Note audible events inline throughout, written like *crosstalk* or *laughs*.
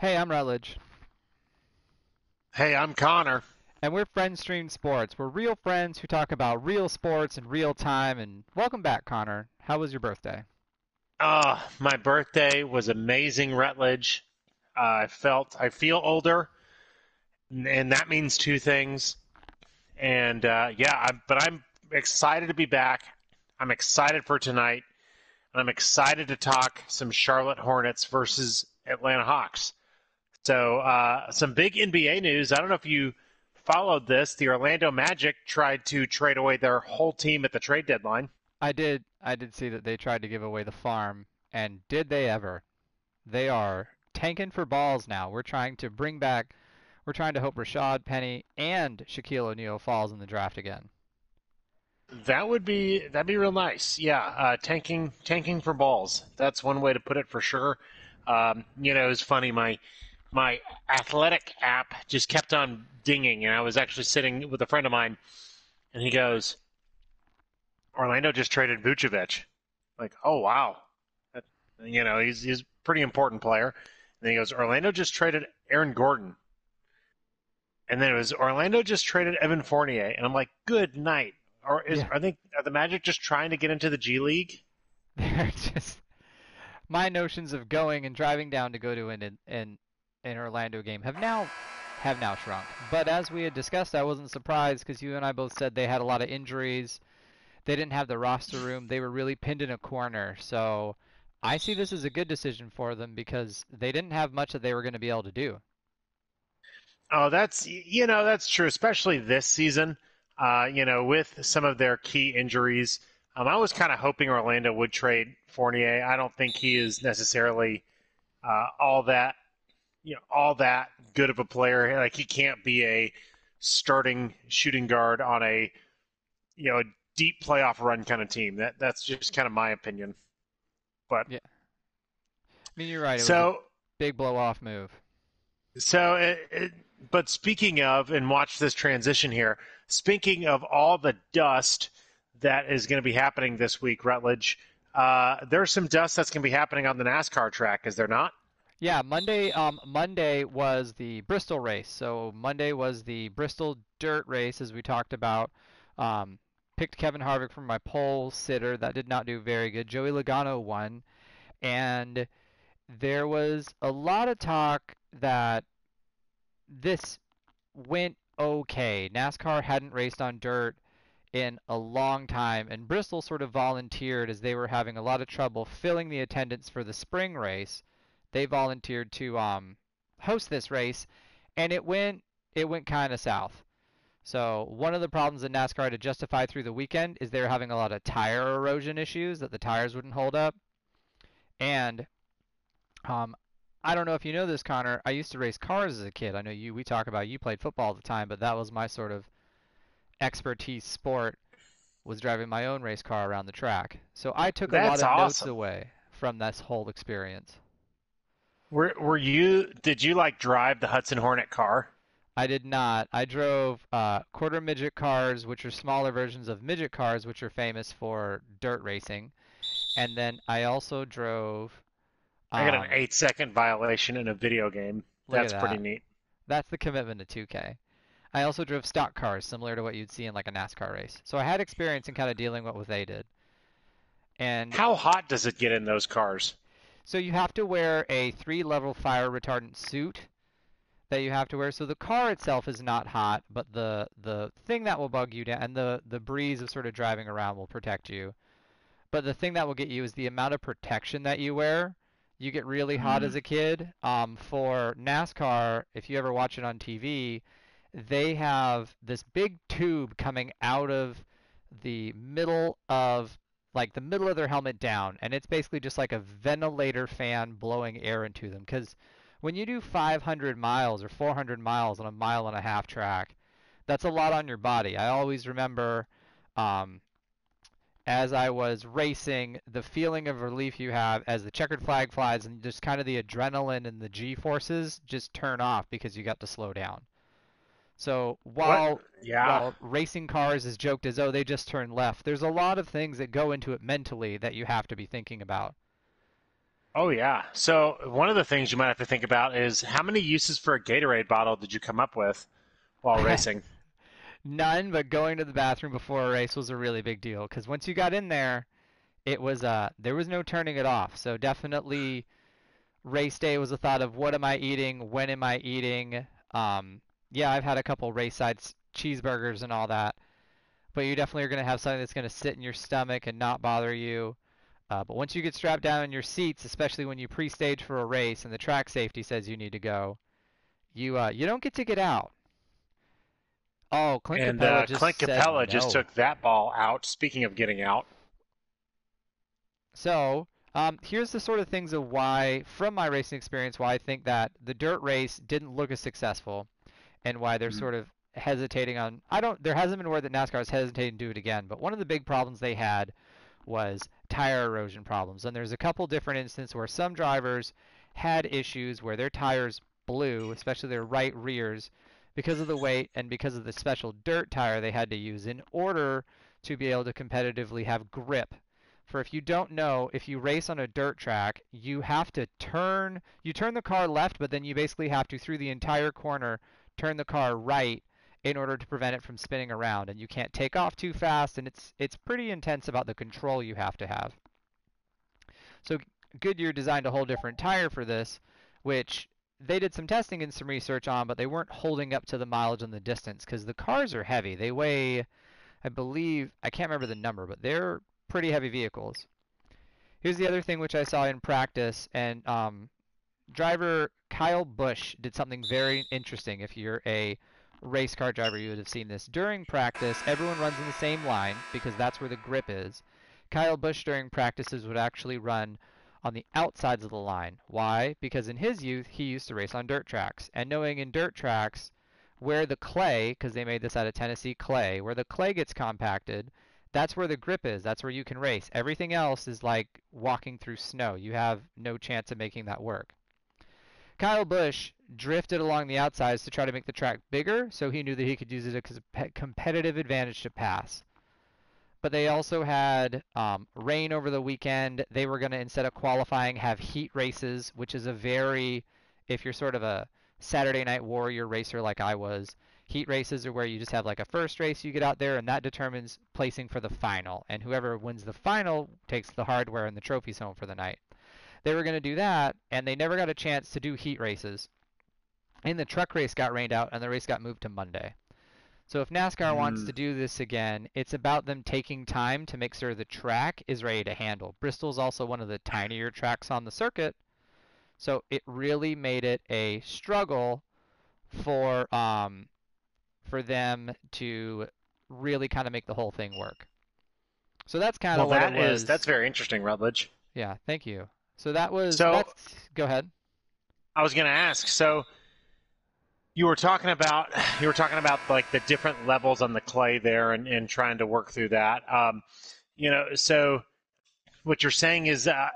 Hey, I'm Rutledge. Hey, I'm Connor. And we're Friends Stream Sports. We're real friends who talk about real sports in real time. And welcome back, Connor. How was your birthday? Uh, my birthday was amazing, Rutledge. Uh, I felt, I feel older, and that means two things. And uh, yeah, I, but I'm excited to be back. I'm excited for tonight. I'm excited to talk some Charlotte Hornets versus Atlanta Hawks. So, uh, some big NBA news. I don't know if you followed this. The Orlando Magic tried to trade away their whole team at the trade deadline. I did. I did see that they tried to give away the farm, and did they ever? They are tanking for balls now. We're trying to bring back. We're trying to hope Rashad Penny and Shaquille O'Neal falls in the draft again. That would be that'd be real nice. Yeah, uh, tanking tanking for balls. That's one way to put it for sure. Um, you know, it's funny. My my athletic app just kept on dinging, and I was actually sitting with a friend of mine, and he goes, "Orlando just traded Vucevic." Like, oh wow, that, you know, he's he's a pretty important player. And then he goes, "Orlando just traded Aaron Gordon." And then it was Orlando just traded Evan Fournier, and I'm like, "Good night." Or is Yeah. I think are the Magic just trying to get into the G League? *laughs* They're just my notions of going and driving down to go to an an an Orlando game have now have now shrunk. But as we had discussed, I wasn't surprised because you and I both said they had a lot of injuries. They didn't have the roster room. They were really pinned in a corner. So I see this as a good decision for them because they didn't have much that they were going to be able to do. Oh, that's you know that's true, especially this season. Uh, you know, with some of their key injuries, um, I was kind of hoping Orlando would trade Fournier. I don't think he is necessarily uh, all that, you know, all that good of a player. Like he can't be a starting shooting guard on a, you know, a deep playoff run kind of team. That that's just kind of my opinion. But Yeah. I mean, you're right. It was a so big blow off move. So, it, it, but speaking of, and watch this transition here. Speaking of all the dust that is going to be happening this week, Rutledge, uh, there's some dust that's going to be happening on the NASCAR track, is there not? Yeah, Monday. Um, Monday was the Bristol race. So Monday was the Bristol dirt race, as we talked about. Um, picked Kevin Harvick from my pole sitter. That did not do very good. Joey Logano won, and there was a lot of talk that this went okay. NASCAR hadn't raced on dirt in a long time, and Bristol sort of volunteered as they were having a lot of trouble filling the attendance for the spring race they volunteered to um, host this race, and it went it went kind of south. So one of the problems that NASCAR had to justify through the weekend is they were having a lot of tire erosion issues that the tires wouldn't hold up, and um, I don't know if you know this, Connor. I used to race cars as a kid. I know you. We talk about you played football all the time, but that was my sort of expertise sport was driving my own race car around the track. So I took a lot That's of notes away from this whole experience. Were, were you, did you like drive the Hudson Hornet car? I did not. I drove uh, quarter midget cars, which are smaller versions of midget cars, which are famous for dirt racing. And then I also drove. I got um, an eight second violation in a video game. That's pretty neat. That's the commitment to 2K. I also drove stock cars, similar to what you'd see in like a NASCAR race. So I had experience in kind of dealing with what they did. And How hot does it get in those cars? So you have to wear a three-level fire retardant suit that you have to wear. So the car itself is not hot, but the the thing that will bug you down and the the breeze of sort of driving around will protect you. But the thing that will get you is the amount of protection that you wear. You get really hot as a kid. Um, for NASCAR, if you ever watch it on TV, they have this big tube coming out of the middle of like the middle of their helmet down, and it's basically just like a ventilator fan blowing air into them. Because when you do 500 miles or 400 miles on a mile and a half track, that's a lot on your body. I always remember um, as I was racing, the feeling of relief you have as the checkered flag flies and just kind of the adrenaline and the G forces just turn off because you got to slow down. So while Yeah. while racing cars is joked as oh they just turned left, there's a lot of things that go into it mentally that you have to be thinking about. Oh yeah. So one of the things you might have to think about is how many uses for a Gatorade bottle did you come up with while *laughs* racing? None, but going to the bathroom before a race was a really big deal because once you got in there, it was uh there was no turning it off. So definitely race day was a thought of what am I eating, when am I eating. Um, yeah, I've had a couple race sides cheeseburgers and all that, but you definitely are going to have something that's going to sit in your stomach and not bother you. Uh, but once you get strapped down in your seats, especially when you pre-stage for a race and the track safety says you need to go, you uh, you don't get to get out. Oh, Clint and Capela uh, just Clint Capela no. just took that ball out. Speaking of getting out, So, um, here's the sort of things of why, from my racing experience, why I think that the dirt race didn't look as successful, and why they're Mhm. sort of hesitating on. I don't. There hasn't been word that NASCAR is hesitating to do it again, but one of the big problems they had was tire erosion problems, and there's a couple different instances where some drivers had issues where their tires blew, especially their right rears, because of the weight and because of the special dirt tire they had to use in order to be able to competitively have grip for if you don't know, if you race on a dirt track, you have to turn, you turn the car left, but then you basically have to, through the entire corner, turn the car right in order to prevent it from spinning around. And you can't take off too fast, and it's it's pretty intense about the control you have to have. So Goodyear designed a whole different tire for this, which they did some testing and some research on, but they weren't holding up to the mileage and the distance because the cars are heavy. They weigh, I believe, I can't remember the number, but they're pretty heavy vehicles. Here's the other thing which I saw in practice, and um, driver Kyle Busch did something very interesting. If you're a race car driver, you would have seen this. During practice, everyone runs in the same line because that's where the grip is. Kyle Busch during practices would actually run on the outsides of the line. Why? Because in his youth, he used to race on dirt tracks. And knowing in dirt tracks where the clay, because they made this out of Tennessee clay, where the clay gets compacted, that's where the grip is. That's where you can race. Everything else is like walking through snow. You have no chance of making that work. Kyle Busch drifted along the outsides to try to make the track bigger, so he knew that he could use it as a competitive advantage to pass. But they also had um, rain over the weekend. They were going to, instead of qualifying, have heat races, which is a very, if you're sort of a Saturday Night Warrior racer like I was, heat races are where you just have like a first race you get out there and that determines placing for the final and whoever wins the final takes the hardware and the trophies home for the night they were going to do that and they never got a chance to do heat races and the truck race got rained out and the race got moved to monday so if nascar mm. wants to do this again it's about them taking time to make sure the track is ready to handle bristol's also one of the tinier tracks on the circuit so it really made it a struggle for um, for them to really kind of make the whole thing work. So that's kind well, of what that it was. is that's very interesting, Rutledge. Yeah, thank you. So that was. So that's, go ahead. I was going to ask. So you were talking about you were talking about like the different levels on the clay there, and, and trying to work through that. Um, you know, so what you're saying is, uh,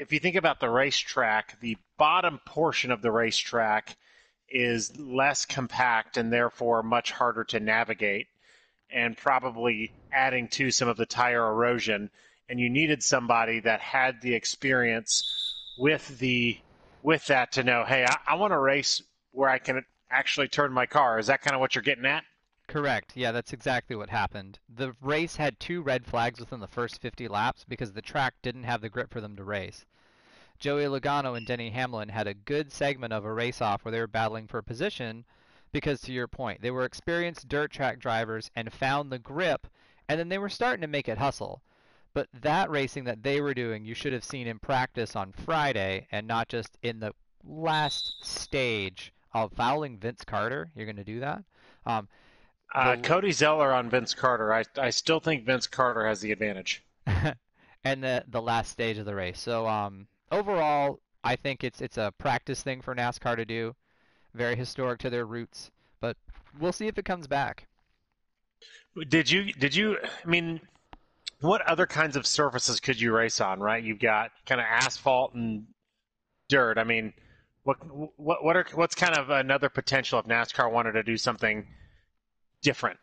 if you think about the racetrack, the bottom portion of the racetrack is less compact and therefore much harder to navigate and probably adding to some of the tire erosion and you needed somebody that had the experience with the with that to know hey i, I want to race where i can actually turn my car. Is that kind of what you're getting at? Correct. Yeah that's exactly what happened. The race had two red flags within the first 50 laps because the track didn't have the grip for them to race. Joey Logano and Denny Hamlin had a good segment of a race off where they were battling for position because, to your point, they were experienced dirt track drivers and found the grip, and then they were starting to make it hustle. But that racing that they were doing, you should have seen in practice on Friday and not just in the last stage of fouling Vince Carter. You're going to do that? Um, uh, Cody Zeller on Vince Carter. I, I still think Vince Carter has the advantage. *laughs* and the the last stage of the race. So um, overall, I think it's it's a practice thing for NASCAR to do. Very historic to their roots, but we'll see if it comes back. Did you did you I mean what other kinds of surfaces could you race on, right? You've got kind of asphalt and dirt. I mean, what what what are what's kind of another potential if NASCAR wanted to do something different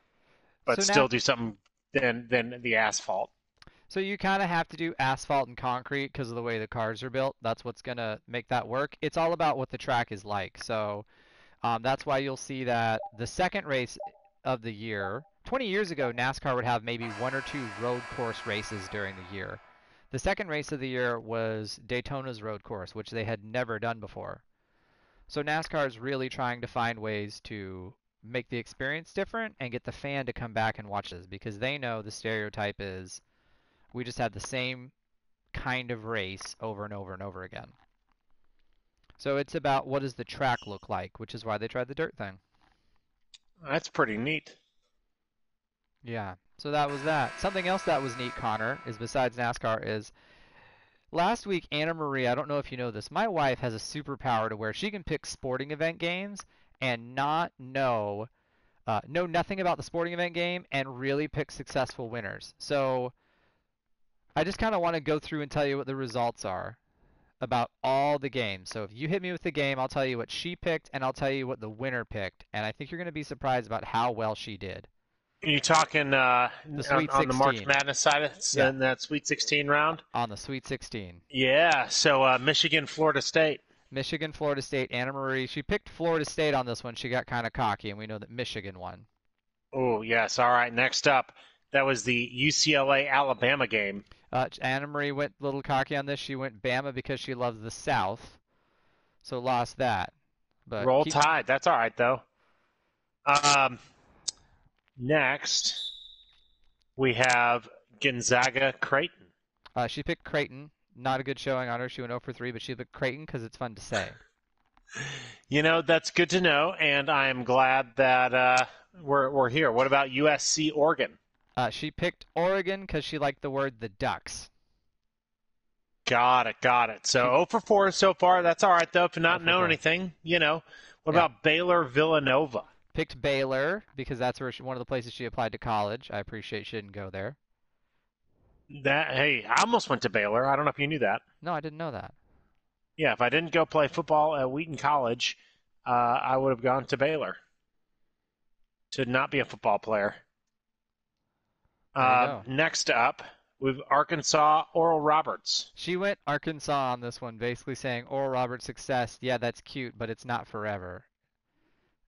but So still now- do something than than the asphalt? So you kind of have to do asphalt and concrete because of the way the cars are built. That's what's gonna make that work. It's all about what the track is like. So um, that's why you'll see that the second race of the year, 20 years ago, NASCAR would have maybe one or two road course races during the year. The second race of the year was Daytona's road course, which they had never done before. So NASCAR is really trying to find ways to make the experience different and get the fan to come back and watch this because they know the stereotype is we just had the same kind of race over and over and over again. So it's about what does the track look like, which is why they tried the dirt thing. That's pretty neat. Yeah. So that was that. Something else that was neat, Connor, is besides NASCAR is last week Anna Marie, I don't know if you know this, my wife has a superpower to where she can pick sporting event games and not know uh, know nothing about the sporting event game and really pick successful winners. So I just kind of want to go through and tell you what the results are about all the games. So if you hit me with the game, I'll tell you what she picked and I'll tell you what the winner picked. And I think you're going to be surprised about how well she did. You talking uh, The on, Sweet on the March Madness side of Yeah. in that Sweet 16 round? On the Sweet 16. Yeah. So uh, Michigan, Florida State. Michigan, Florida State, Anna Marie. She picked Florida State on this one. She got kind of cocky, and we know that Michigan won. Oh yes. All right. Next up, that was the UCLA Alabama game. Uh, Anna Marie went a little cocky on this. She went Bama because she loves the South, so lost that. But Roll keep- Tide. That's all right though. Um, next, we have Gonzaga Creighton. Uh, she picked Creighton. Not a good showing on her. She went 0 for 3, but she picked Creighton because it's fun to say. *laughs* You know that's good to know, and I am glad that uh, we're we're here. What about USC Oregon? Uh, she picked Oregon because she liked the word the Ducks. Got it, got it. So 0 for 4 so far. That's all right though. If not 0 for knowing anything, you know. What Yeah. about Baylor Villanova? Picked Baylor because that's where she, one of the places she applied to college. I appreciate she didn't go there. That hey, I almost went to Baylor. I don't know if you knew that. No, I didn't know that. Yeah, if I didn't go play football at Wheaton College, uh, I would have gone to Baylor to not be a football player. Uh, next up, we've Arkansas Oral Roberts. She went Arkansas on this one, basically saying Oral Roberts success. Yeah, that's cute, but it's not forever.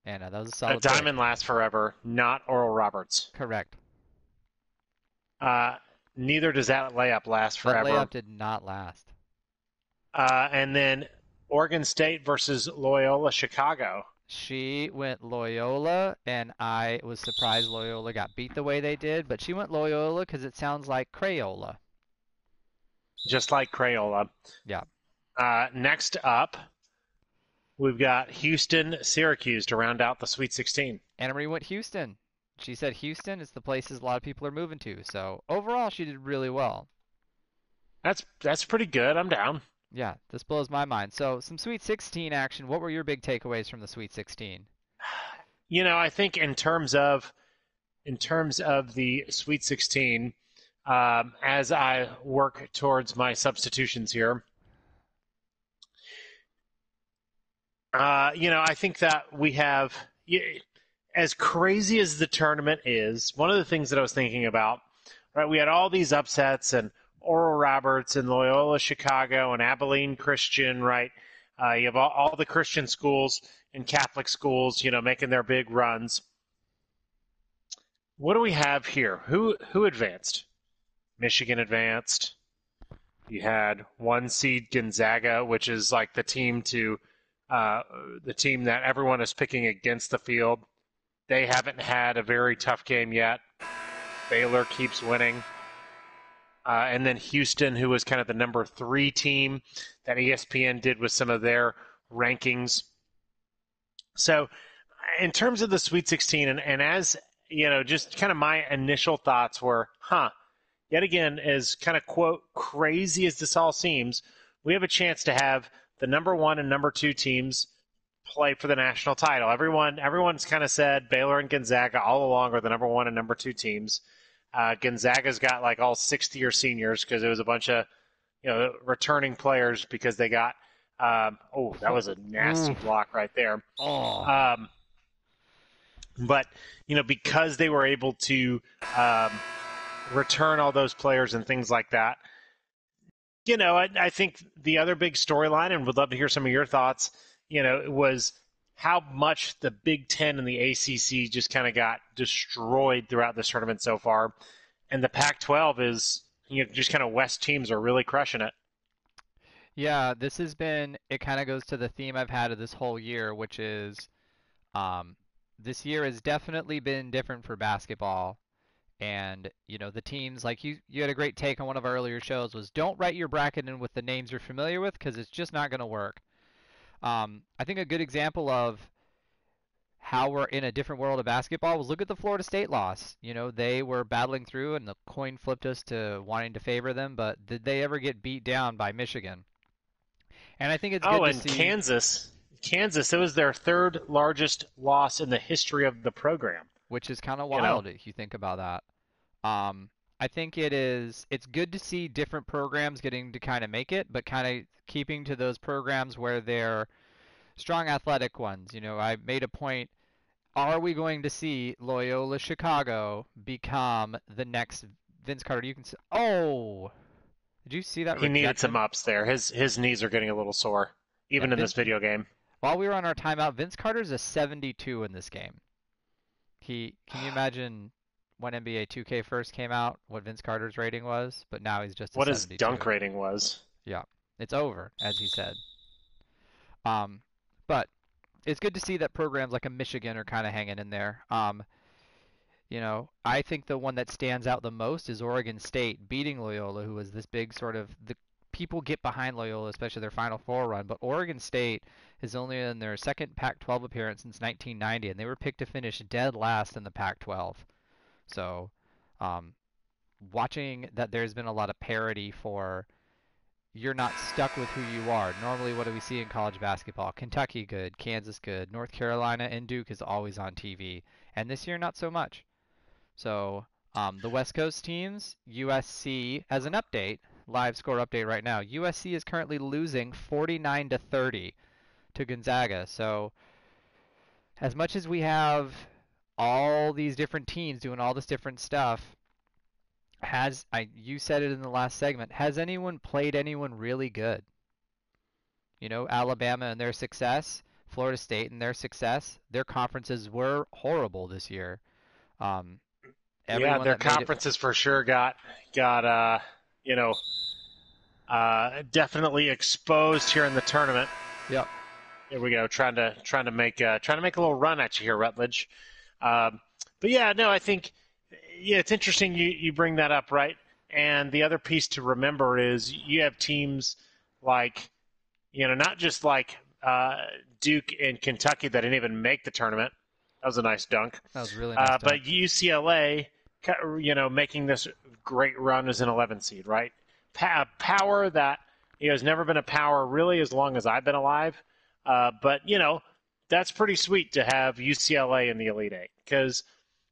And uh, that was a A solid pick. diamond lasts forever, not Oral Roberts. Correct. Uh, neither does that layup last That forever. layup did not last. Uh, and then Oregon State versus Loyola Chicago. She went Loyola, and I was surprised Loyola got beat the way they did, but she went Loyola because it sounds like Crayola. just like Crayola. Yeah. Uh, next up, we've got Houston, Syracuse to round out the Sweet 16. Anna Marie went Houston. She said Houston is the places a lot of people are moving to. So overall, she did really well. That's that's pretty good. I'm down. Yeah, this blows my mind. So some Sweet 16 action. What were your big takeaways from the Sweet 16? *sighs* You know, I think in terms of in terms of the Sweet 16, um, as I work towards my substitutions here, uh, you know, I think that we have, as crazy as the tournament is, one of the things that I was thinking about, right? We had all these upsets and Oral Roberts and Loyola Chicago and Abilene Christian, right? Uh, you have all, all the Christian schools and Catholic schools, you know, making their big runs. What do we have here? Who who advanced? Michigan advanced. You had one seed Gonzaga, which is like the team to uh, the team that everyone is picking against the field. They haven't had a very tough game yet. Baylor keeps winning. Uh, and then Houston, who was kind of the number three team that ESPN did with some of their rankings. So, in terms of the Sweet 16, and, and as you know, just kind of my initial thoughts were, huh, yet again, as kind of quote crazy as this all seems, we have a chance to have the number one and number two teams play for the national title. Everyone, everyone's kind of said Baylor and Gonzaga all along are the number one and number two teams. Uh, Gonzaga's got like all 60 year seniors because it was a bunch of you know returning players because they got. Um, oh, that was a nasty Mm. block right there. Oh, Um, but you know, because they were able to um, return all those players and things like that. You know, I, I think the other big storyline, and would love to hear some of your thoughts. You know, was how much the Big Ten and the ACC just kind of got destroyed throughout this tournament so far, and the Pac-12 is you know just kind of West teams are really crushing it. Yeah, this has been, it kind of goes to the theme I've had of this whole year, which is um, this year has definitely been different for basketball. And, you know, the teams, like you, you had a great take on one of our earlier shows, was don't write your bracket in with the names you're familiar with because it's just not going to work. Um, I think a good example of how we're in a different world of basketball was look at the Florida State loss. You know, they were battling through and the coin flipped us to wanting to favor them, but did they ever get beat down by Michigan? And I think it's oh, good and to see. Kansas, Kansas, it was their third largest loss in the history of the program. Which is kind of You know? wild if you think about that. Um, I think it is. It's good to see different programs getting to kind of make it, but kind of keeping to those programs where they're strong athletic ones. You know, I made a point. Are we going to see Loyola Chicago become the next Vince Carter? You can. s Oh, did you see that? He needed some ups there. His his knees are getting a little sore, even Yeah, in this video game. While we were on our timeout, Vince Carter's a 72 in this game. He can you *sighs* imagine when NBA 2K first came out, what Vince Carter's rating was? But now he's just a What his 72. dunk rating was. Yeah, it's over, as he said. Um, but it's good to see that programs like a Michigan are kind of hanging in there. Um, you know, I think the one that stands out the most is Oregon State beating Loyola, who was this big sort of the people get behind Loyola, especially their Final Four run. But Oregon State is only in their second Pac-12 appearance since 1990, and they were picked to finish dead last in the Pac-12. So, um, watching that there's been a lot of parity for you're not stuck with who you are. Normally, what do we see in college basketball? Kentucky good, Kansas good, North Carolina and Duke is always on TV, and this year not so much. So um, the West Coast teams, USC, as an update, live score update right now. USC is currently losing 49 to 30 to Gonzaga. So as much as we have all these different teams doing all this different stuff, has I you said it in the last segment, has anyone played anyone really good? You know, Alabama and their success, Florida State and their success, their conferences were horrible this year. Um, yeah, their made it- conferences for sure got got uh you know uh definitely exposed here in the tournament. Yep. Here we go, trying to trying to make uh, trying to make a little run at you here, Rutledge. Um, but yeah, no, I think yeah, it's interesting you you bring that up, right? And the other piece to remember is you have teams like you know not just like uh, Duke and Kentucky that didn't even make the tournament. That was a nice dunk. That was really nice. Uh, but UCLA, you know, making this great run as an 11 seed, right? Pa- power that you know, has never been a power really as long as I've been alive. Uh, but you know, that's pretty sweet to have UCLA in the Elite Eight because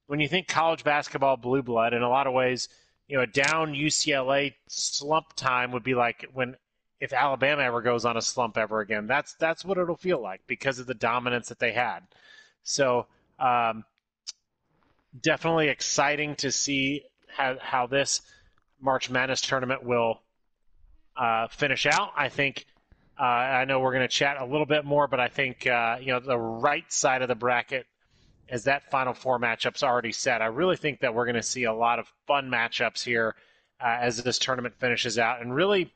when you think college basketball blue blood, in a lot of ways, you know, a down UCLA slump time would be like when if Alabama ever goes on a slump ever again. That's that's what it'll feel like because of the dominance that they had. So um, definitely exciting to see how, how this March Madness tournament will uh, finish out. I think uh, I know we're going to chat a little bit more, but I think uh, you know the right side of the bracket, as that Final Four matchup's already set. I really think that we're going to see a lot of fun matchups here uh, as this tournament finishes out, and really.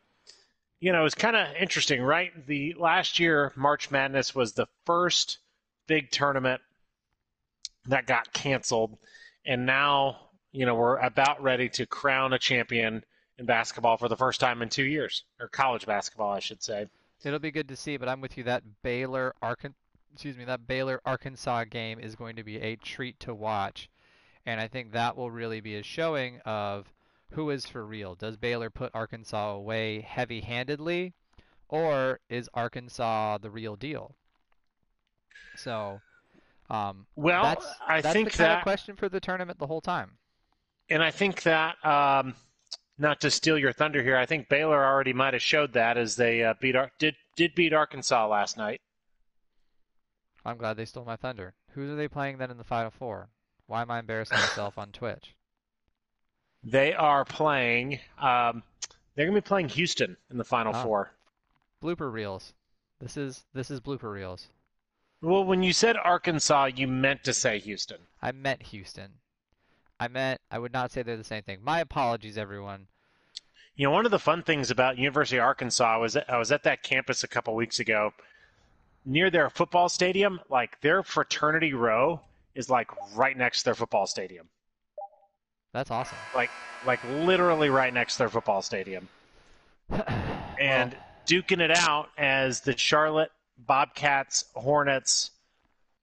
You know, it's kind of interesting, right? The last year, March Madness was the first big tournament that got canceled, and now you know we're about ready to crown a champion in basketball for the first time in two years, or college basketball, I should say. It'll be good to see, but I'm with you. That Baylor Arkan, excuse me, that Baylor Arkansas game is going to be a treat to watch, and I think that will really be a showing of who is for real. Does Baylor put Arkansas away heavy-handedly, or is Arkansas the real deal? So, um, Well, that's I that's think the kind that, of question for the tournament the whole time. and I think that, um, not to steal your thunder here, I think Baylor already might have showed that as they uh, beat Ar- did did beat Arkansas last night. I'm glad they stole my thunder. Who are they playing then in the Final Four? Why am I embarrassing myself on Twitch? They are playing. Um, they're going to be playing Houston in the Final Oh. Four. Blooper reels. This is this is blooper reels. Well, when you said Arkansas, you meant to say Houston. I meant Houston. I meant I would not say they're the same thing. My apologies, everyone. You know, one of the fun things about University of Arkansas was I was at that campus a couple weeks ago, near their football stadium. Like their fraternity row is like right next to their football stadium. That's awesome. Like like literally right next to their football stadium. *sighs* And duking it out as the Charlotte Bobcats Hornets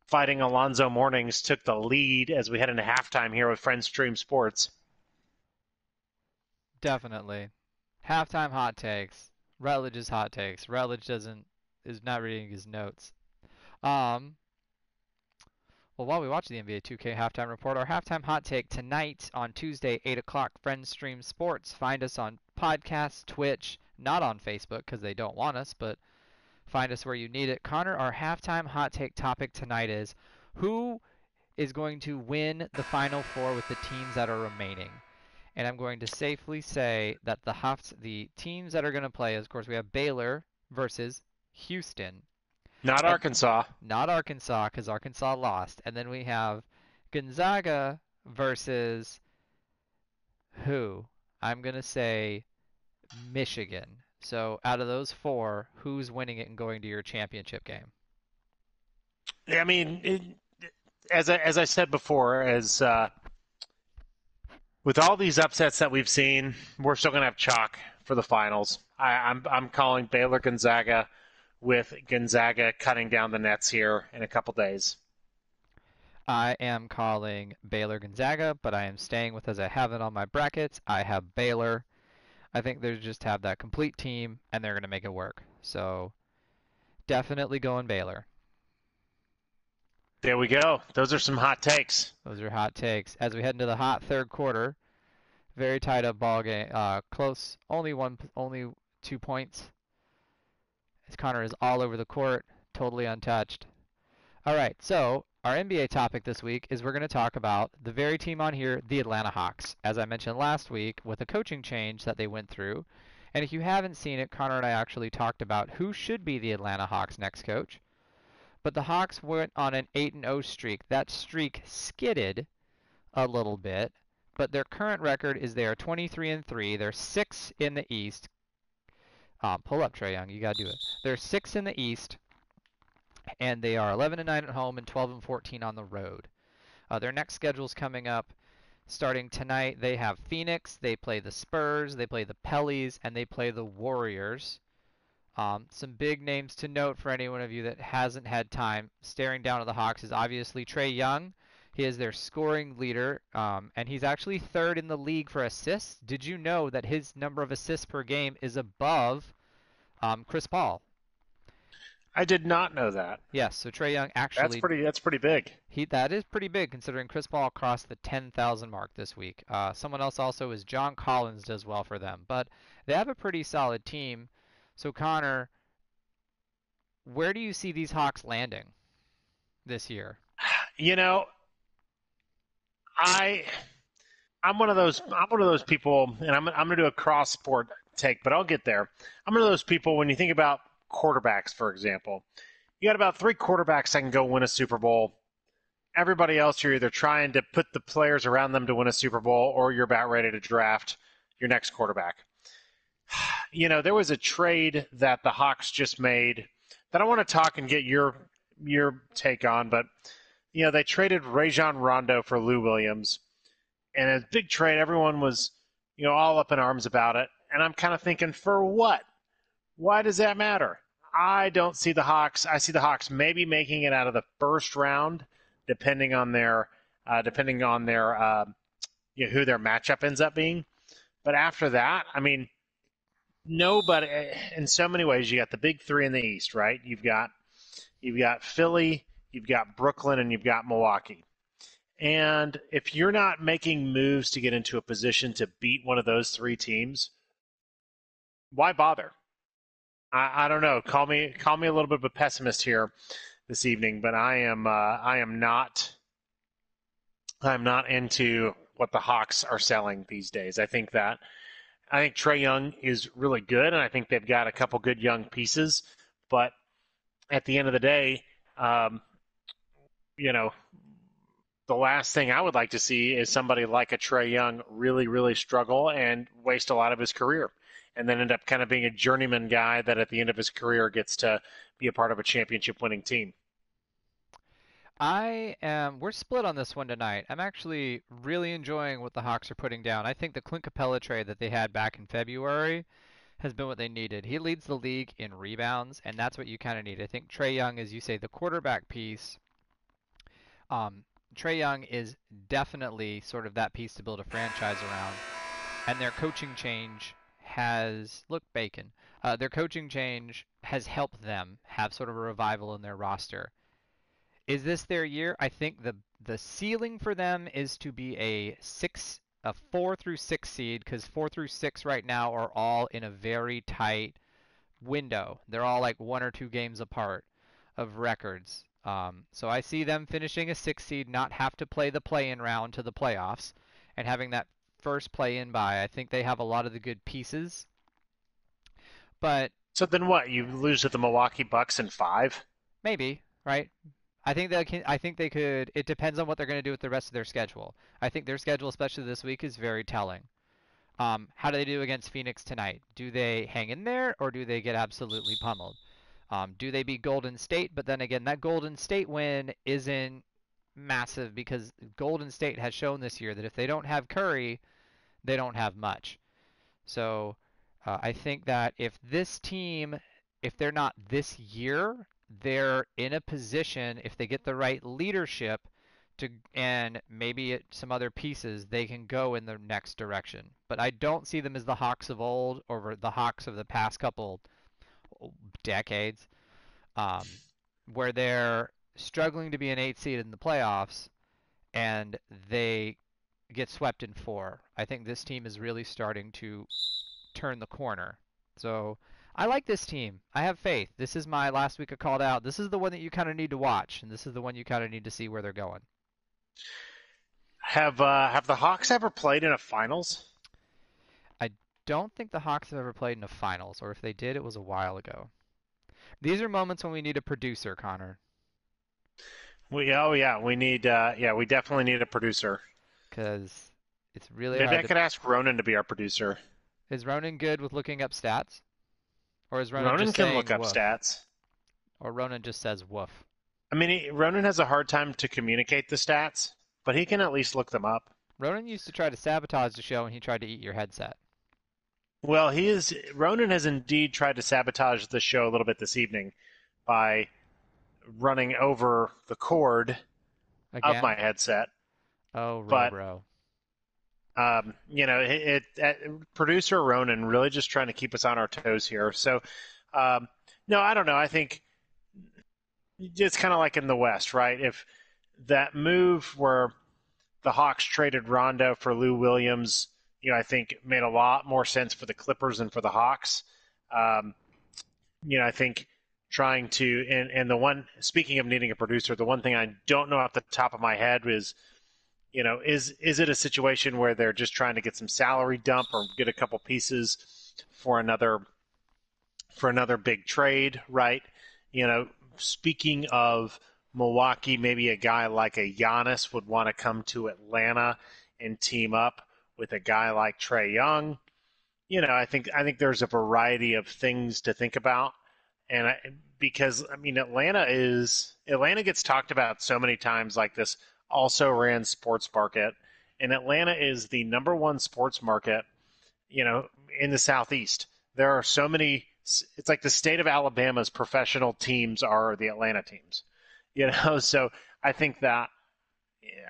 fighting Alonzo Mourning's took the lead as we head into halftime here with Friends Stream Sports. Definitely. Halftime hot takes. Rutledge's hot takes. Rutledge doesn't is not reading his notes. Um well, while we watch the NBA 2K halftime report, our halftime hot take tonight on Tuesday, 8 o'clock, Friends Stream Sports. Find us on podcasts, Twitch, not on Facebook because they don't want us, but find us where you need it. Connor, our halftime hot take topic tonight is who is going to win the Final Four with the teams that are remaining? And I'm going to safely say that the Hafts, the teams that are going to play, is, of course, we have Baylor versus Houston, Not And- Arkansas. not Arkansas because Arkansas lost, and then we have Gonzaga versus who? I'm going to say Michigan. So out of those four, who's winning it and going to your championship game? I mean, it, as I, as I said before, as uh, with all these upsets that we've seen, we're still going to have chalk for the finals. I, I'm I'm calling Baylor Gonzaga, with Gonzaga cutting down the nets here in a couple days. I am calling Baylor Gonzaga, but I am staying with as I have it on my brackets. I have Baylor. I think they just have that complete team and they're going to make it work. So definitely going Baylor. There we go. Those are some hot takes. Those are hot takes. As we head into the hot third quarter, very tight up ball game. Uh, close. Only one. Only two points. As Connor is all over the court, totally untouched. All right. So our NBA topic this week is we're going to talk about the very team on here, the Atlanta Hawks. As I mentioned last week, with a coaching change that they went through. And if you haven't seen it, Connor and I actually talked about who should be the Atlanta Hawks next coach. But the Hawks went on an 8 0 streak. That streak skidded a little bit, but their current record is they are 23 and 3. They're 6 in the East. Um, pull up Trae Young, you got to do it. They're 6 in the East and they are 11 and 9 at home and 12 and 14 on the road. Uh, their next schedule is coming up starting tonight. They have Phoenix, they play the Spurs, they play the Pellies, and they play the Warriors. Um, some big names to note for any one of you that hasn't had time staring down at the Hawks is obviously Trae Young. He is their scoring leader, um, and he's actually third in the league for assists. Did you know that his number of assists per game is above um, Chris Paul? I did not know that. Yes, so Trae Young actually That's pretty. That's pretty big. he that is pretty big considering Chris Paul crossed the 10,000 mark this week. Uh, someone else also is John Collins does well for them, but they have a pretty solid team. So Connor, where do you see these Hawks landing this year? You know, I I'm one of those I'm one of those people, and I'm I'm gonna do a cross sport take, but I'll get there. I'm one of those people when you think about quarterbacks, for example, you got about three quarterbacks that can go win a Super Bowl. Everybody else, you're either trying to put the players around them to win a Super Bowl, or you're about ready to draft your next quarterback. *sighs* You know, there was a trade that the Hawks just made that I want to talk and get your your take on, but you know, they traded Rajon Rondo for Lou Williams, and a big trade. Everyone was, you know, all up in arms about it, and I'm kind of thinking, for what? Why does that matter? I don't see the Hawks. I see the Hawks maybe making it out of the first round, depending on their, uh, depending on their, uh, you know, who their matchup ends up being. But after that, I mean, nobody. In so many ways, you got the big three in the East, right? You've got, you've got Philly, you've got Brooklyn, and you've got Milwaukee. And if you're not making moves to get into a position to beat one of those three teams, why bother? I, I don't know. Call me call me a little bit of a pessimist here this evening, but I am uh, I am not I'm not into what the Hawks are selling these days. I think that I think Trae Young is really good, and I think they've got a couple good young pieces. But at the end of the day, um, you know, the last thing I would like to see is somebody like a Trae Young really, really struggle and waste a lot of his career, and then end up kind of being a journeyman guy that at the end of his career gets to be a part of a championship winning team. I am. We're split on this one tonight. I'm actually really enjoying what the Hawks are putting down. I think the Clint Capela trade that they had back in February has been what they needed. He leads the league in rebounds, and that's what you kind of need. I think Trae Young, as you say, the quarterback piece. Um, Trae Young is definitely sort of that piece to build a franchise around, and their coaching change has look Bacon. Uh, their coaching change has helped them have sort of a revival in their roster. Is this their year? I think the the ceiling for them is to be a six, a four through six seed, because four through six right now are all in a very tight window. They're all like one or two games apart of records. Um, so I see them finishing a six seed, not have to play the play-in round to the playoffs, and having that first play-in by. I think they have a lot of the good pieces. But so then what? You lose to the Milwaukee Bucks in five? Maybe, right? I think they can. I think they could. It depends on what they're going to do with the rest of their schedule. I think their schedule, especially this week, is very telling. Um, how do they do against Phoenix tonight? Do they hang in there or do they get absolutely pummeled? Um, do they beat Golden State? But then again, that Golden State win isn't massive because Golden State has shown this year that if they don't have Curry, they don't have much. So uh, I think that if this team, if they're not this year, they're in a position if they get the right leadership to and maybe some other pieces they can go in the next direction but i don't see them as the hawks of old or the hawks of the past couple decades um, where they're struggling to be an eight seed in the playoffs and they get swept in four i think this team is really starting to turn the corner so I like this team. I have faith. This is my last week of called out. This is the one that you kind of need to watch, and this is the one you kind of need to see where they're going. Have uh, have the Hawks ever played in a finals? I don't think the Hawks have ever played in a finals, or if they did, it was a while ago. These are moments when we need a producer, Connor. We oh yeah, we need uh, yeah, we definitely need a producer. Because it's really maybe I to... could ask Ronan to be our producer. Is Ronan good with looking up stats? Or is Ronan, Ronan just can look up woof? stats. Or Ronan just says woof. I mean, he, Ronan has a hard time to communicate the stats, but he can at least look them up. Ronan used to try to sabotage the show, and he tried to eat your headset. Well, he is. Ronan has indeed tried to sabotage the show a little bit this evening by running over the cord Again? of my headset. Oh, but, bro. Um, you know, it, it, producer Ronan really just trying to keep us on our toes here. So, um, no, I don't know. I think it's kind of like in the West, right? If that move where the Hawks traded Rondo for Lou Williams, you know, I think made a lot more sense for the Clippers and for the Hawks. Um, you know, I think trying to and and the one speaking of needing a producer, the one thing I don't know off the top of my head is you know, is is it a situation where they're just trying to get some salary dump or get a couple pieces for another for another big trade, right? You know, speaking of Milwaukee, maybe a guy like a Giannis would want to come to Atlanta and team up with a guy like Trae Young. You know, I think I think there's a variety of things to think about, and I, because I mean Atlanta is Atlanta gets talked about so many times like this also ran sports market, and Atlanta is the number one sports market, you know, in the southeast. There are so many. It's like the state of Alabama's professional teams are the Atlanta teams, *laughs* you know. So I think that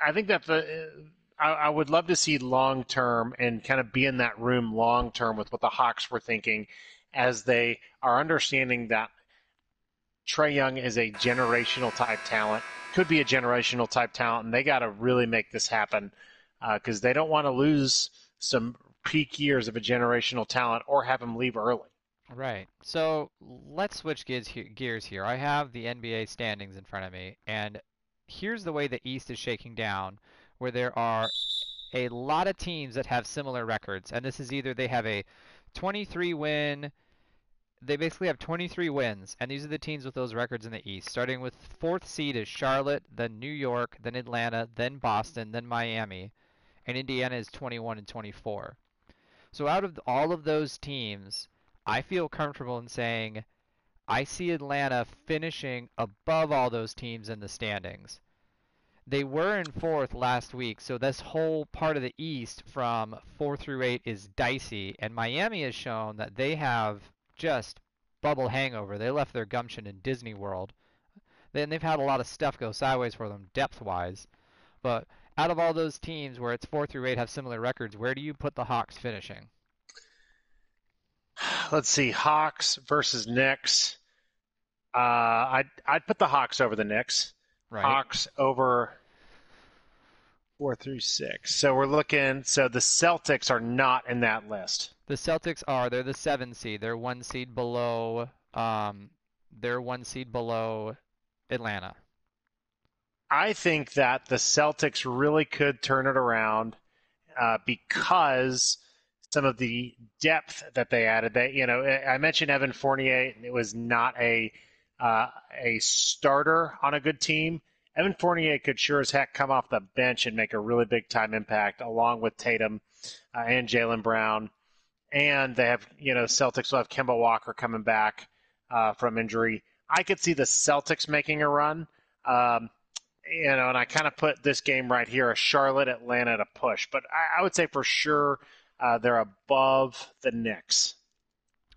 I think that the I, I would love to see long term and kind of be in that room long term with what the Hawks were thinking as they are understanding that Trae Young is a generational type talent could be a generational type talent, and they got to really make this happen because uh, they don't want to lose some peak years of a generational talent or have him leave early. Right. So let's switch gears here. I have the NBA standings in front of me, and here's the way the East is shaking down, where there are a lot of teams that have similar records, and this is either they have a 23 win. They basically have 23 wins, and these are the teams with those records in the East. Starting with fourth seed is Charlotte, then New York, then Atlanta, then Boston, then Miami, and Indiana is 21 and 24. So out of all of those teams, I feel comfortable in saying I see Atlanta finishing above all those teams in the standings. They were in fourth last week, so this whole part of the East from four through eight is dicey, and Miami has shown that they have just bubble hangover. They left their gumption in Disney World. Then they've had a lot of stuff go sideways for them depth wise. But out of all those teams where it's four through eight have similar records, where do you put the Hawks finishing? *sighs* Let's see, Hawks versus Knicks. Uh, I'd I'd put the Hawks over the Knicks. Right. Hawks over four through six. So we're looking. So the Celtics are not in that list. The Celtics are. They're the seven seed. They're one seed below. Um, they're one seed below Atlanta. I think that the Celtics really could turn it around uh, because some of the depth that they added. They, you know, I mentioned Evan Fournier. It was not a uh, a starter on a good team. Evan Fournier could sure as heck come off the bench and make a really big time impact, along with Tatum uh, and Jaylen Brown. And they have, you know, Celtics will have Kemba Walker coming back uh, from injury. I could see the Celtics making a run. Um, you know, and I kind of put this game right here, a Charlotte Atlanta at a push. But I, I would say for sure uh, they're above the Knicks.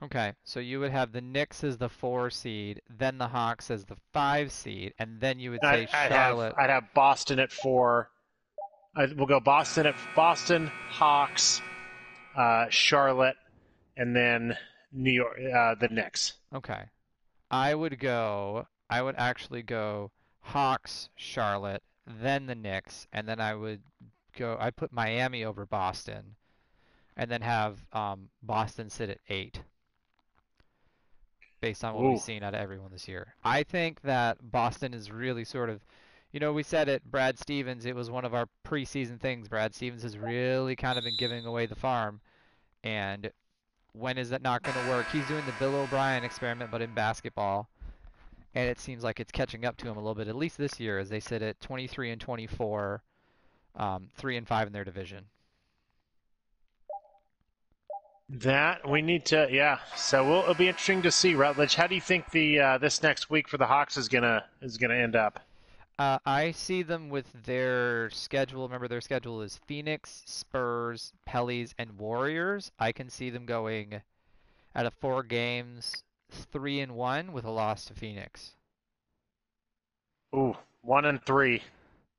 Okay, so you would have the Knicks as the four seed, then the Hawks as the five seed, and then you would say I'd, I'd Charlotte. Have, I'd have Boston at four. I, we'll go Boston at Boston, Hawks, uh, Charlotte, and then New York, uh, the Knicks. Okay, I would go. I would actually go Hawks, Charlotte, then the Knicks, and then I would go. I put Miami over Boston, and then have um, Boston sit at eight based on what Ooh. we've seen out of everyone this year. I think that Boston is really sort of, you know, we said it, Brad Stevens, it was one of our preseason things. Brad Stevens has really kind of been giving away the farm. And when is that not going to work? He's doing the Bill O'Brien experiment, but in basketball. And it seems like it's catching up to him a little bit, at least this year, as they sit at 23 and 24, um, 3 and 5 in their division. That we need to, yeah. So we'll, it'll be interesting to see Rutledge. How do you think the uh, this next week for the Hawks is gonna is gonna end up? Uh, I see them with their schedule. Remember, their schedule is Phoenix, Spurs, Pellies, and Warriors. I can see them going out of four games, three and one with a loss to Phoenix. Ooh, one and three.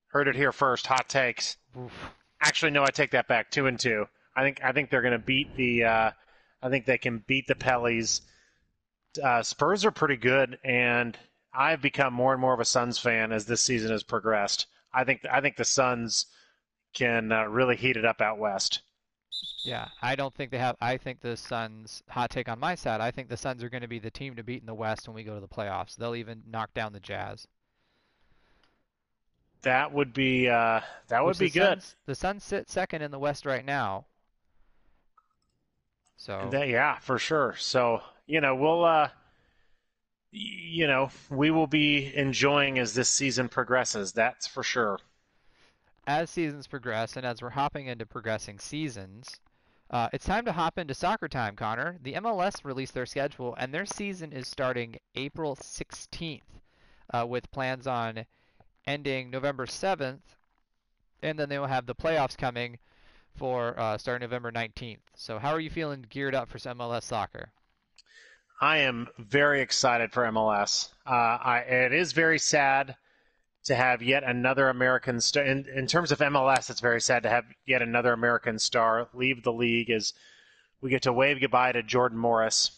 Heard it here first. Hot takes. Oof. Actually, no, I take that back. Two and two. I think I think they're going to beat the. Uh, I think they can beat the Pellies. Uh, Spurs are pretty good, and I've become more and more of a Suns fan as this season has progressed. I think I think the Suns can uh, really heat it up out west. Yeah, I don't think they have. I think the Suns. Hot take on my side. I think the Suns are going to be the team to beat in the West when we go to the playoffs. They'll even knock down the Jazz. That would be uh, that would Which be the good. Suns, the Suns sit second in the West right now. So That- yeah, for sure. So you know we'll. Uh, you know, we will be enjoying as this season progresses. That's for sure. as seasons progress and as we're hopping into progressing seasons, uh, it's time to hop into soccer time, Connor. The MLS released their schedule, and their season is starting April 16th, uh, with plans on ending November 7th, and then they will have the playoffs coming for uh, starting November 19th. So, how are you feeling geared up for some MLS soccer? I am very excited for MLS. Uh, I, it is very sad to have yet another American star. In, in terms of MLS, it's very sad to have yet another American star leave the league as we get to wave goodbye to Jordan Morris,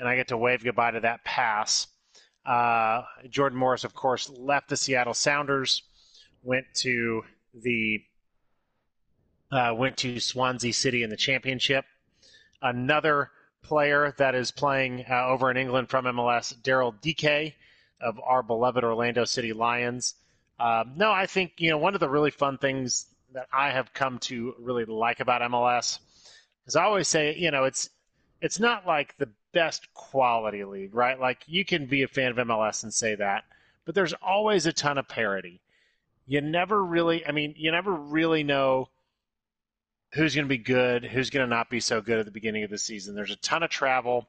and I get to wave goodbye to that pass. Uh, Jordan Morris, of course, left the Seattle Sounders, went to the uh, went to Swansea City in the championship. Another player that is playing uh, over in England from MLS, Daryl Dike of our beloved Orlando City Lions. Um, no, I think you know one of the really fun things that I have come to really like about MLS is I always say, you know, it's it's not like the best quality league, right? Like you can be a fan of MLS and say that, but there's always a ton of parity. You never really, I mean, you never really know who's going to be good, who's going to not be so good at the beginning of the season. There's a ton of travel,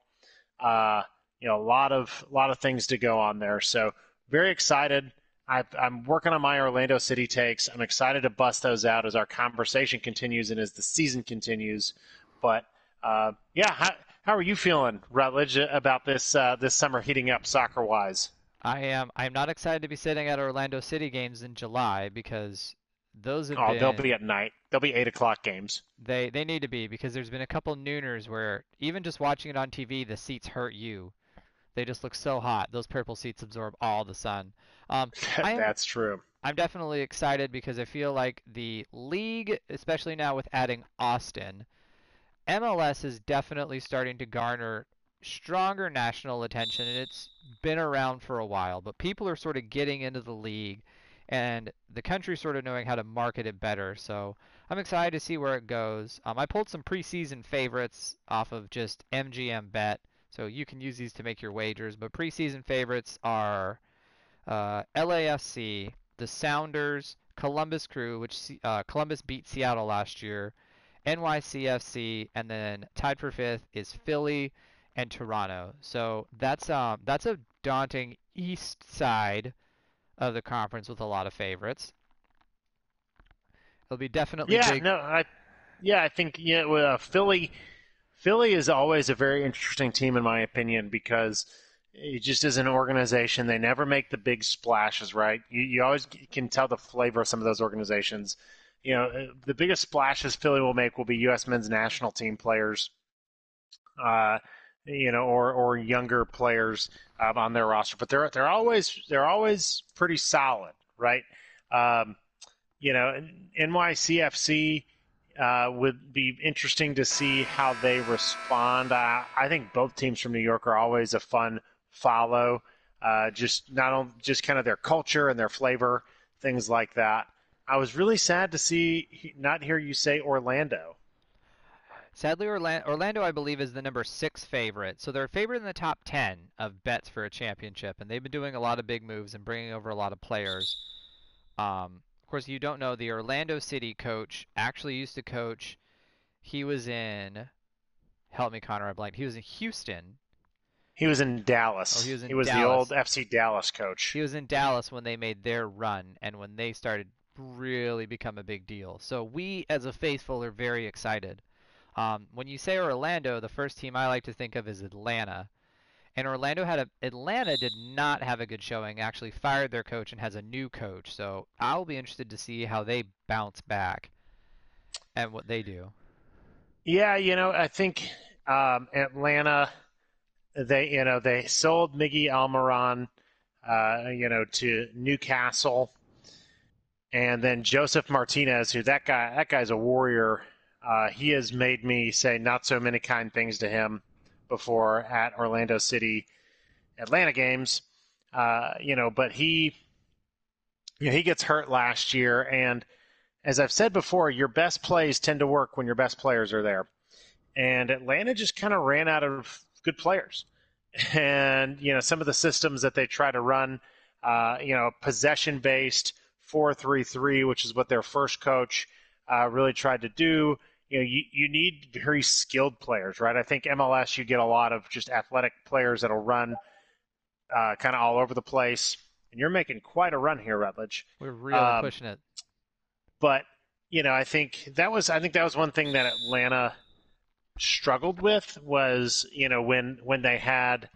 uh, you know, a lot of a lot of things to go on there. So very excited. i am working on my Orlando City takes. I'm excited to bust those out as our conversation continues and as the season continues. But uh, yeah, how, how are you feeling, Rutledge, about this uh, this summer heating up soccer wise? I am. I'm not excited to be sitting at Orlando City games in July because those have oh, been, they'll be at night. They'll be eight o'clock games. They they need to be because there's been a couple nooners where even just watching it on TV, the seats hurt you. They just look so hot. Those purple seats absorb all the sun. Um, *laughs* am, That's true. I'm definitely excited because I feel like the league, especially now with adding Austin, MLS is definitely starting to garner stronger national attention, and it's been around for a while. But people are sort of getting into the league, and the country's sort of knowing how to market it better. So I'm excited to see where it goes. Um, I pulled some preseason favorites off of just MGM Bet, so you can use these to make your wagers. But preseason favorites are uh, LAFC, the Sounders, Columbus Crew, which uh, Columbus beat Seattle last year. NYCFC, and then tied for fifth is Philly and Toronto. So that's um that's a daunting east side of the conference with a lot of favorites. It'll be definitely yeah big. no I yeah I think yeah uh, Philly Philly is always a very interesting team in my opinion because it just is an organization. They never make the big splashes, right? You, you always can tell the flavor of some of those organizations you know, the biggest splashes Philly will make will be U.S. men's national team players, uh, you know, or or younger players um, on their roster. But they're they're always they're always pretty solid, right? Um, you know, NYCFC uh, would be interesting to see how they respond. I think both teams from New York are always a fun follow. Uh, just not only just kind of their culture and their flavor, things like that. I was really sad to see not hear you say Orlando. Sadly, Orlando, Orlando, I believe, is the number six favorite. So they're favored in the top 10 of bets for a championship, and they've been doing a lot of big moves and bringing over a lot of players. Um, of course, you don't know the Orlando City coach actually used to coach. He was in, help me, Connor, I blanked. He was in Houston. He was in Dallas. Oh, he was, in he was Dallas. the old FC Dallas coach. He was in Dallas when they made their run and when they started really become a big deal. So we, as a faithful, are very excited. Um, when you say Orlando, the first team I like to think of is Atlanta. And Orlando had a Atlanta did not have a good showing. Actually, fired their coach and has a new coach. So I'll be interested to see how they bounce back and what they do. Yeah, you know, I think um, Atlanta, they you know they sold Miggy Almiron, uh, you know, to Newcastle and then Josef Martinez, who that guy that guy's a warrior. Uh, he has made me say not so many kind things to him before at Orlando City Atlanta games. Uh, you know, but he you know, he gets hurt last year and as I've said before, your best plays tend to work when your best players are there. And Atlanta just kind of ran out of good players. *laughs* And, you know, some of the systems that they try to run, uh, you know, possession based, four-three-three, which is what their first coach uh, really tried to do. You know, you, you need very skilled players, right? I think MLS you get a lot of just athletic players that'll run uh, kind of all over the place, and you're making quite a run here, Rutledge. We're really um, pushing it. But you know, I think that was I think that was one thing that Atlanta struggled with was you know when when they had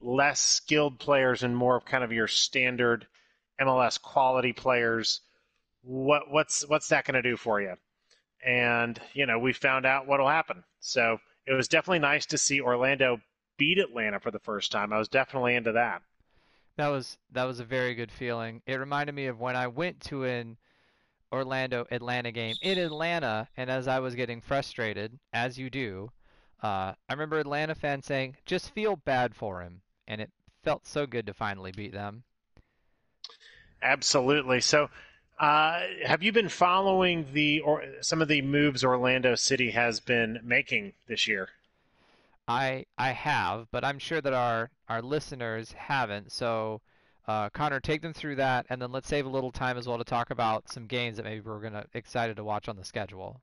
less skilled players and more of kind of your standard MLS quality players, what what's what's that going to do for you? And you know, we found out what'll happen. So it was definitely nice to see Orlando beat Atlanta for the first time. I was definitely into that. That was that was a very good feeling. It reminded me of when I went to an Orlando Atlanta game in Atlanta, and as I was getting frustrated, as you do, uh, I remember Atlanta fans saying, "Just feel bad for him," and it felt so good to finally beat them. Absolutely. So, Uh, have you been following the or some of the moves Orlando City has been making this year? I I have, but I'm sure that our our listeners haven't. So, uh, Connor, take them through that, and then let's save a little time as well to talk about some games that maybe we're gonna excited to watch on the schedule.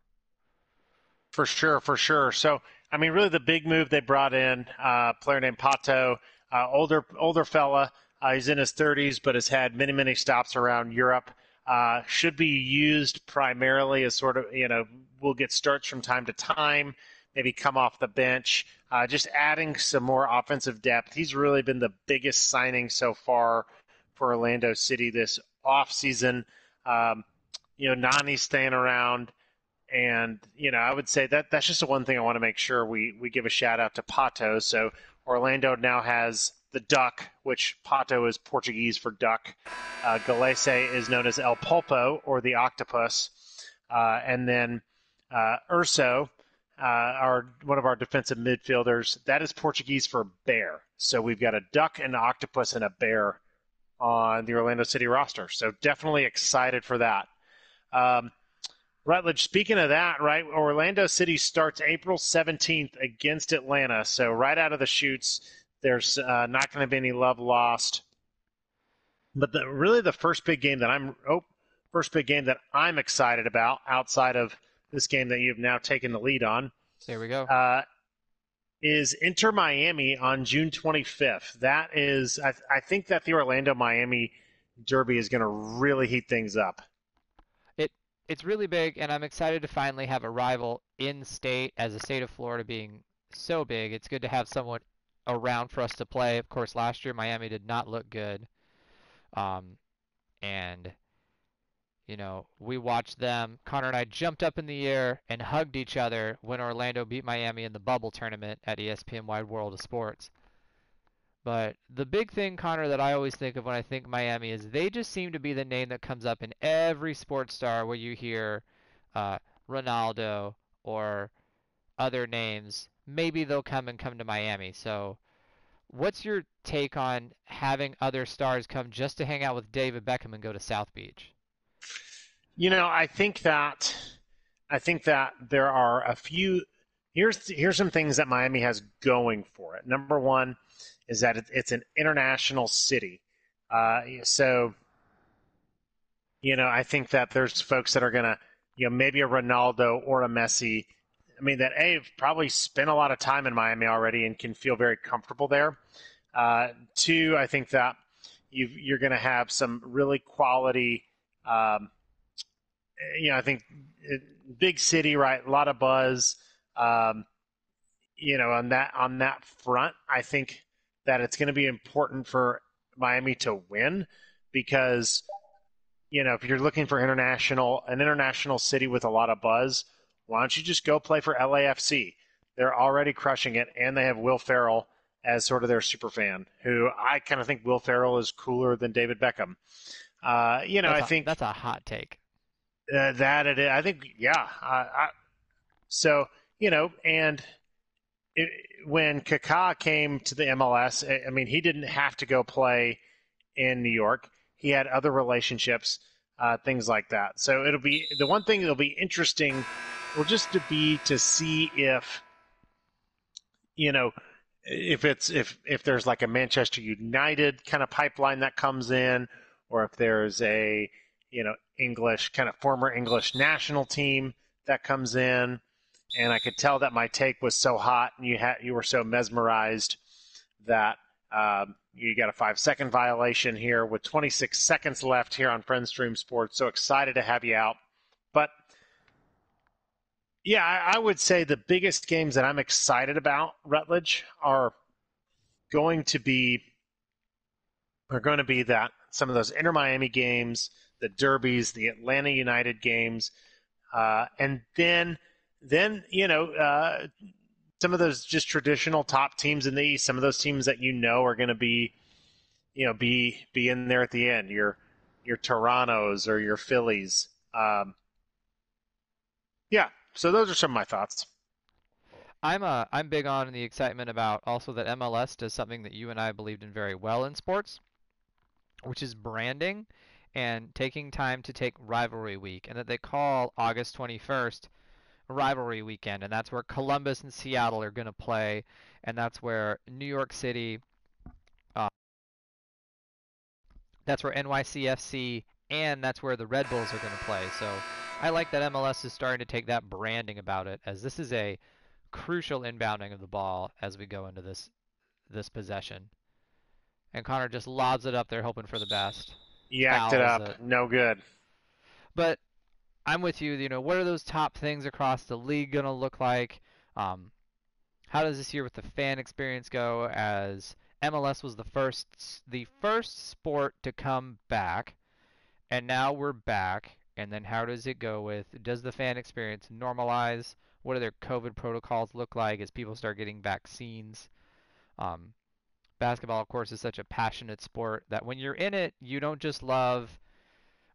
For sure, for sure. So, I mean, really, the big move they brought in uh, a player named Pato, uh, older older fella. Uh, he's in his 30s, but has had many many stops around Europe. Uh, should be used primarily as sort of you know will get starts from time to time maybe come off the bench. Uh, just adding some more offensive depth. He's really been the biggest signing so far for Orlando City this offseason. Um, you know, Nani's staying around. And, you know, I would say that that's just the one thing I want to make sure we, we give a shout out to Pato. So Orlando now has the duck, which Pato is Portuguese for duck. Uh, Gallese is known as El Pulpo or the octopus. Uh, and then uh, Urso uh, our one of our defensive midfielders. That is Portuguese for bear. So we've got a duck, an octopus, and a bear on the Orlando City roster. So definitely excited for that. Um, Rutledge, speaking of that, right, Orlando City starts April 17th against Atlanta. So right out of the shoots, there's uh, not going to be any love lost. But the, really, the first big game that I'm oh, first big game that I'm excited about outside of this game that you've now taken the lead on. There we go. Uh, is Inter Miami on June 25th. That is, I, I think that the Orlando Miami Derby is going to really heat things up. It it's really big, and I'm excited to finally have a rival in state. As the state of Florida being so big, it's good to have someone around for us to play. Of course, last year Miami did not look good, um, and you know, we watched them. Connor and I jumped up in the air and hugged each other when Orlando beat Miami in the bubble tournament at ESPN Wide World of Sports. But the big thing, Connor, that I always think of when I think Miami is they just seem to be the name that comes up in every sports star where you hear uh, Ronaldo or other names. Maybe they'll come and come to Miami. So, what's your take on having other stars come just to hang out with David Beckham and go to South Beach? You know, I think that I think that there are a few. Here's here's some things that Miami has going for it. Number one is that it's an international city, uh, so you know I think that there's folks that are gonna you know maybe a Ronaldo or a Messi. I mean that a probably spent a lot of time in Miami already and can feel very comfortable there. Uh, two, I think that you are going to have some really quality um, you know, I think it, big city, right? A lot of buzz. Um, you know, on that on that front, I think that it's going to be important for Miami to win because you know if you're looking for international an international city with a lot of buzz, why don't you just go play for LAFC? They're already crushing it, and they have Will Ferrell as sort of their super fan, who I kind of think Will Ferrell is cooler than David Beckham. Uh, you know, that's I think that's a hot take. Uh, that it is. I think, yeah. I, so you know, and it, when Kaká came to the MLS, I mean, he didn't have to go play in New York. He had other relationships, uh, things like that. So it'll be the one thing that'll be interesting will just to be to see if you know if it's if if there's like a Manchester United kind of pipeline that comes in, or if there's a you know English kind of former English national team that comes in, and I could tell that my take was so hot and you had you were so mesmerized that um, you got a five second violation here with 26 seconds left here on Friends Stream Sports. So excited to have you out, yeah, I, I would say the biggest games that I'm excited about Rutledge are going to be are going to be that some of those Inter Miami games the derbies, the Atlanta United games, uh, and then then you know uh, some of those just traditional top teams in the East. Some of those teams that you know are going to be you know be be in there at the end. Your your Toronto's or your Phillies. Um, yeah, so those are some of my thoughts. I'm uh, I'm big on the excitement about also that MLS does something that you and I believed in very well in sports, which is branding and taking time to take rivalry week, and that they call August 21st rivalry weekend, and that's where Columbus and Seattle are going to play, and that's where New York City, uh, that's where NYCFC, and that's where the Red Bulls are going to play. So I like that MLS is starting to take that branding about it, as this is a crucial inbounding of the ball as we go into this this possession. And Connor just lobs it up there, hoping for the best. Yacked it up. it. No good. But I'm with you. You know, what are those top things across the league going to look like? Um, how does this year with the fan experience go? As MLS was the first the first sport to come back, and now we're back. And then how does it go with? Does the fan experience normalize? What do their COVID protocols look like as people start getting vaccines? Um, basketball, of course, is such a passionate sport that when you're in it, you don't just love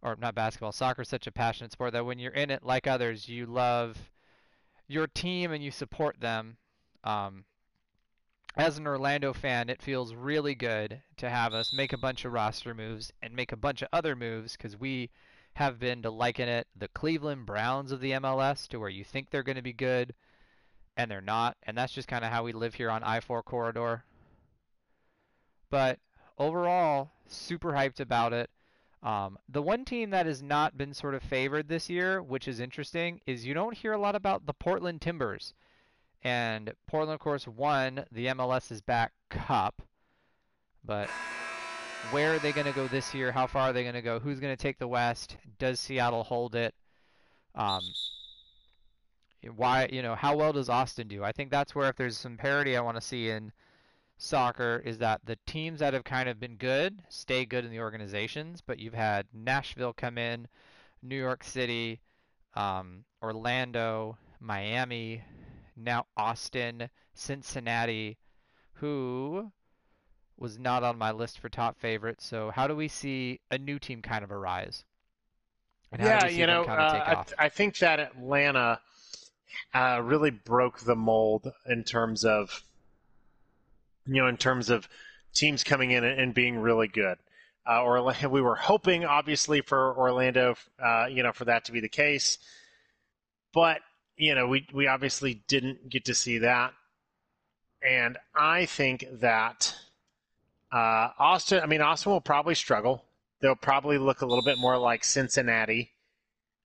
or not basketball, soccer is such a passionate sport that when you're in it, like others, you love your team and you support them. Um, as an Orlando fan, it feels really good to have us make a bunch of roster moves and make a bunch of other moves because we have been to liken it the Cleveland Browns of the MLS to where you think they're going to be good and they're not. And that's just kind of how we live here on I 4 corridor. But overall, super hyped about it. Um, the one team that has not been sort of favored this year, which is interesting, is you don't hear a lot about the Portland Timbers. And Portland, of course, won the MLS is Back Cup. But where are they going to go this year? How far are they going to go? Who's going to take the West? Does Seattle hold it? Um, why, you know, how well does Austin do? I think that's where if there's some parity I want to see in soccer is that the teams that have kind of been good stay good in the organizations, but you've had Nashville come in, New York City, um, Orlando, Miami, now Austin, Cincinnati, who was not on my list for top favorites. So how do we see a new team kind of arise? And how do Yeah, we see you know, kind of uh, I. I think that Atlanta uh, really broke the mold in terms of, you know, in terms of teams coming in and, being really good. Uh, Orlando, *laughs* we were hoping, obviously, for Orlando, uh, you know, for that to be the case, but you know, we we obviously didn't get to see that, and I think that uh, Austin. I mean, Austin will probably struggle. They'll probably look a little bit more like Cincinnati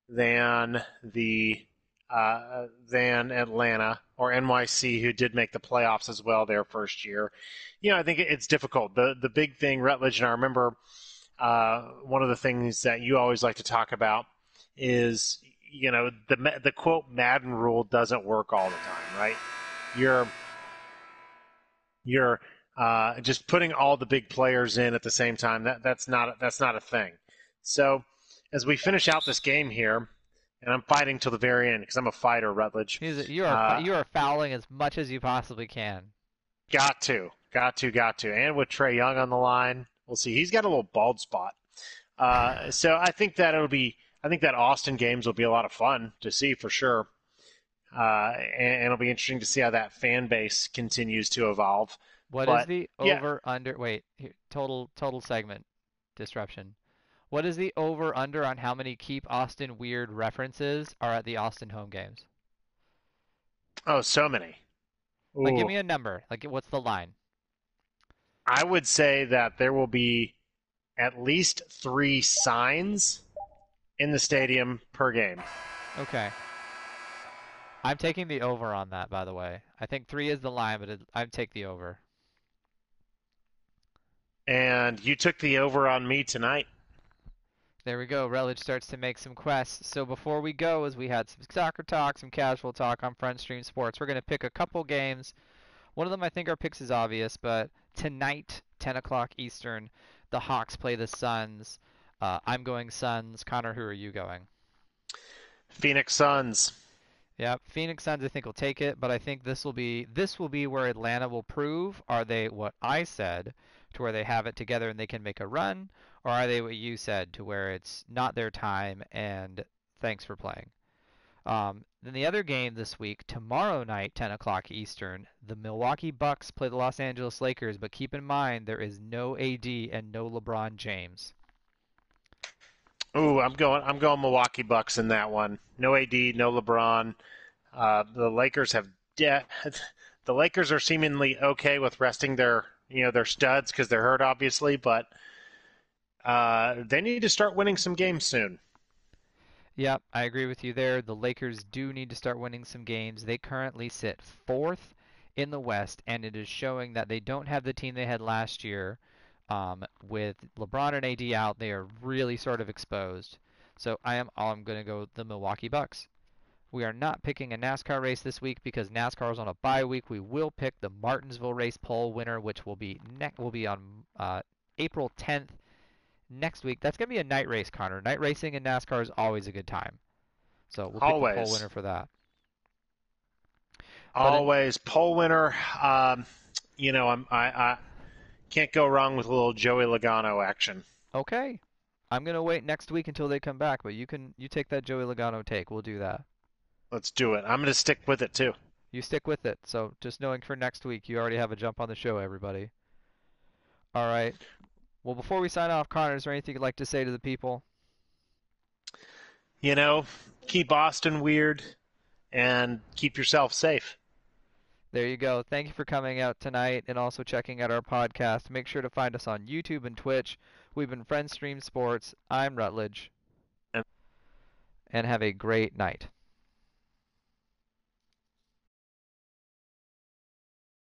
than the uh, than Atlanta or NYC, who did make the playoffs as well their first year. You know, I think it's difficult. The the big thing, Rutledge, and I remember uh, one of the things that you always like to talk about is you know the the quote Madden rule doesn't work all the time, right? You're you're uh, just putting all the big players in at the same time. That that's not that's not a thing. So as we finish out this game here, and I'm fighting till the very end because I'm a fighter, Rutledge. A- you are uh, you are fouling as much as you possibly can. Got to, got to, got to. And with Trae Young on the line, we'll see. He's got a little bald spot. Uh, so I think that it'll be. I think that Austin games will be a lot of fun to see for sure. Uh, and, and it'll be interesting to see how that fan base continues to evolve. What is But, the yeah. over under? Wait, here, total total segment disruption. What is the over under on how many keep Austin weird references are at the Austin home games? Oh, so many. Like, give me a number. Like, what's the line? I would say that there will be at least three signs in the stadium per game. Okay. I'm taking the over on that, by the way. I think three is the line, but it, I'd take the over. And you took the over on me tonight. There we go. Relich starts to make some quests. So before we go, as we had some soccer talk, some casual talk on Front Stream Sports, we're going to pick a couple games. One of them, I think our picks is obvious, but tonight, 10 o'clock Eastern, the Hawks play the Suns. Uh, I'm going Suns. Connor, who are you going? Phoenix Suns. Yep, Phoenix Suns I think will take it, but I think this will be this will be where Atlanta will prove are they what I said to where they have it together and they can make a run, or are they what you said to where it's not their time and thanks for playing. Um, then the other game this week, tomorrow night, 10 o'clock Eastern, the Milwaukee Bucks play the Los Angeles Lakers, but keep in mind there is no AD and no LeBron James. Ooh, I'm going. I'm going Milwaukee Bucks in that one. No AD, no LeBron. Uh, the Lakers have de- *laughs* the Lakers are seemingly okay with resting their you know they're studs because they're hurt, obviously, but uh, they need to start winning some games soon. Yep, I agree with you there. The Lakers do need to start winning some games. They currently sit fourth in the West, and it is showing that they don't have the team they had last year. Um, with LeBron and AD out, they are really sort of exposed. So I am I'm going to go the Milwaukee Bucks. We are not picking a NASCAR race this week because NASCAR is on a bye week. We will pick the Martinsville race pole winner, which will be ne- will be on uh, April 10th next week. That's gonna be a night race, Connor. Night racing in NASCAR is always a good time. So we'll pick the pole winner for that. But it- Always pole winner. Um, you know, I'm, I, I can't go wrong with a little Joey Logano action. Okay. I'm gonna wait next week until they come back, but you can you take that Joey Logano take. We'll do that. Let's do it. I'm going to stick with it too. You stick with it. So just knowing for next week, you already have a jump on the show, everybody. All right. Well, before we sign off, Connor, is there anything you'd like to say to the people? You know, keep Austin weird and keep yourself safe. There you go. Thank you for coming out tonight and also checking out our podcast. Make sure to find us on YouTube and Twitch. We've been Friends Stream Sports. I'm Rutledge. And- And have a great night.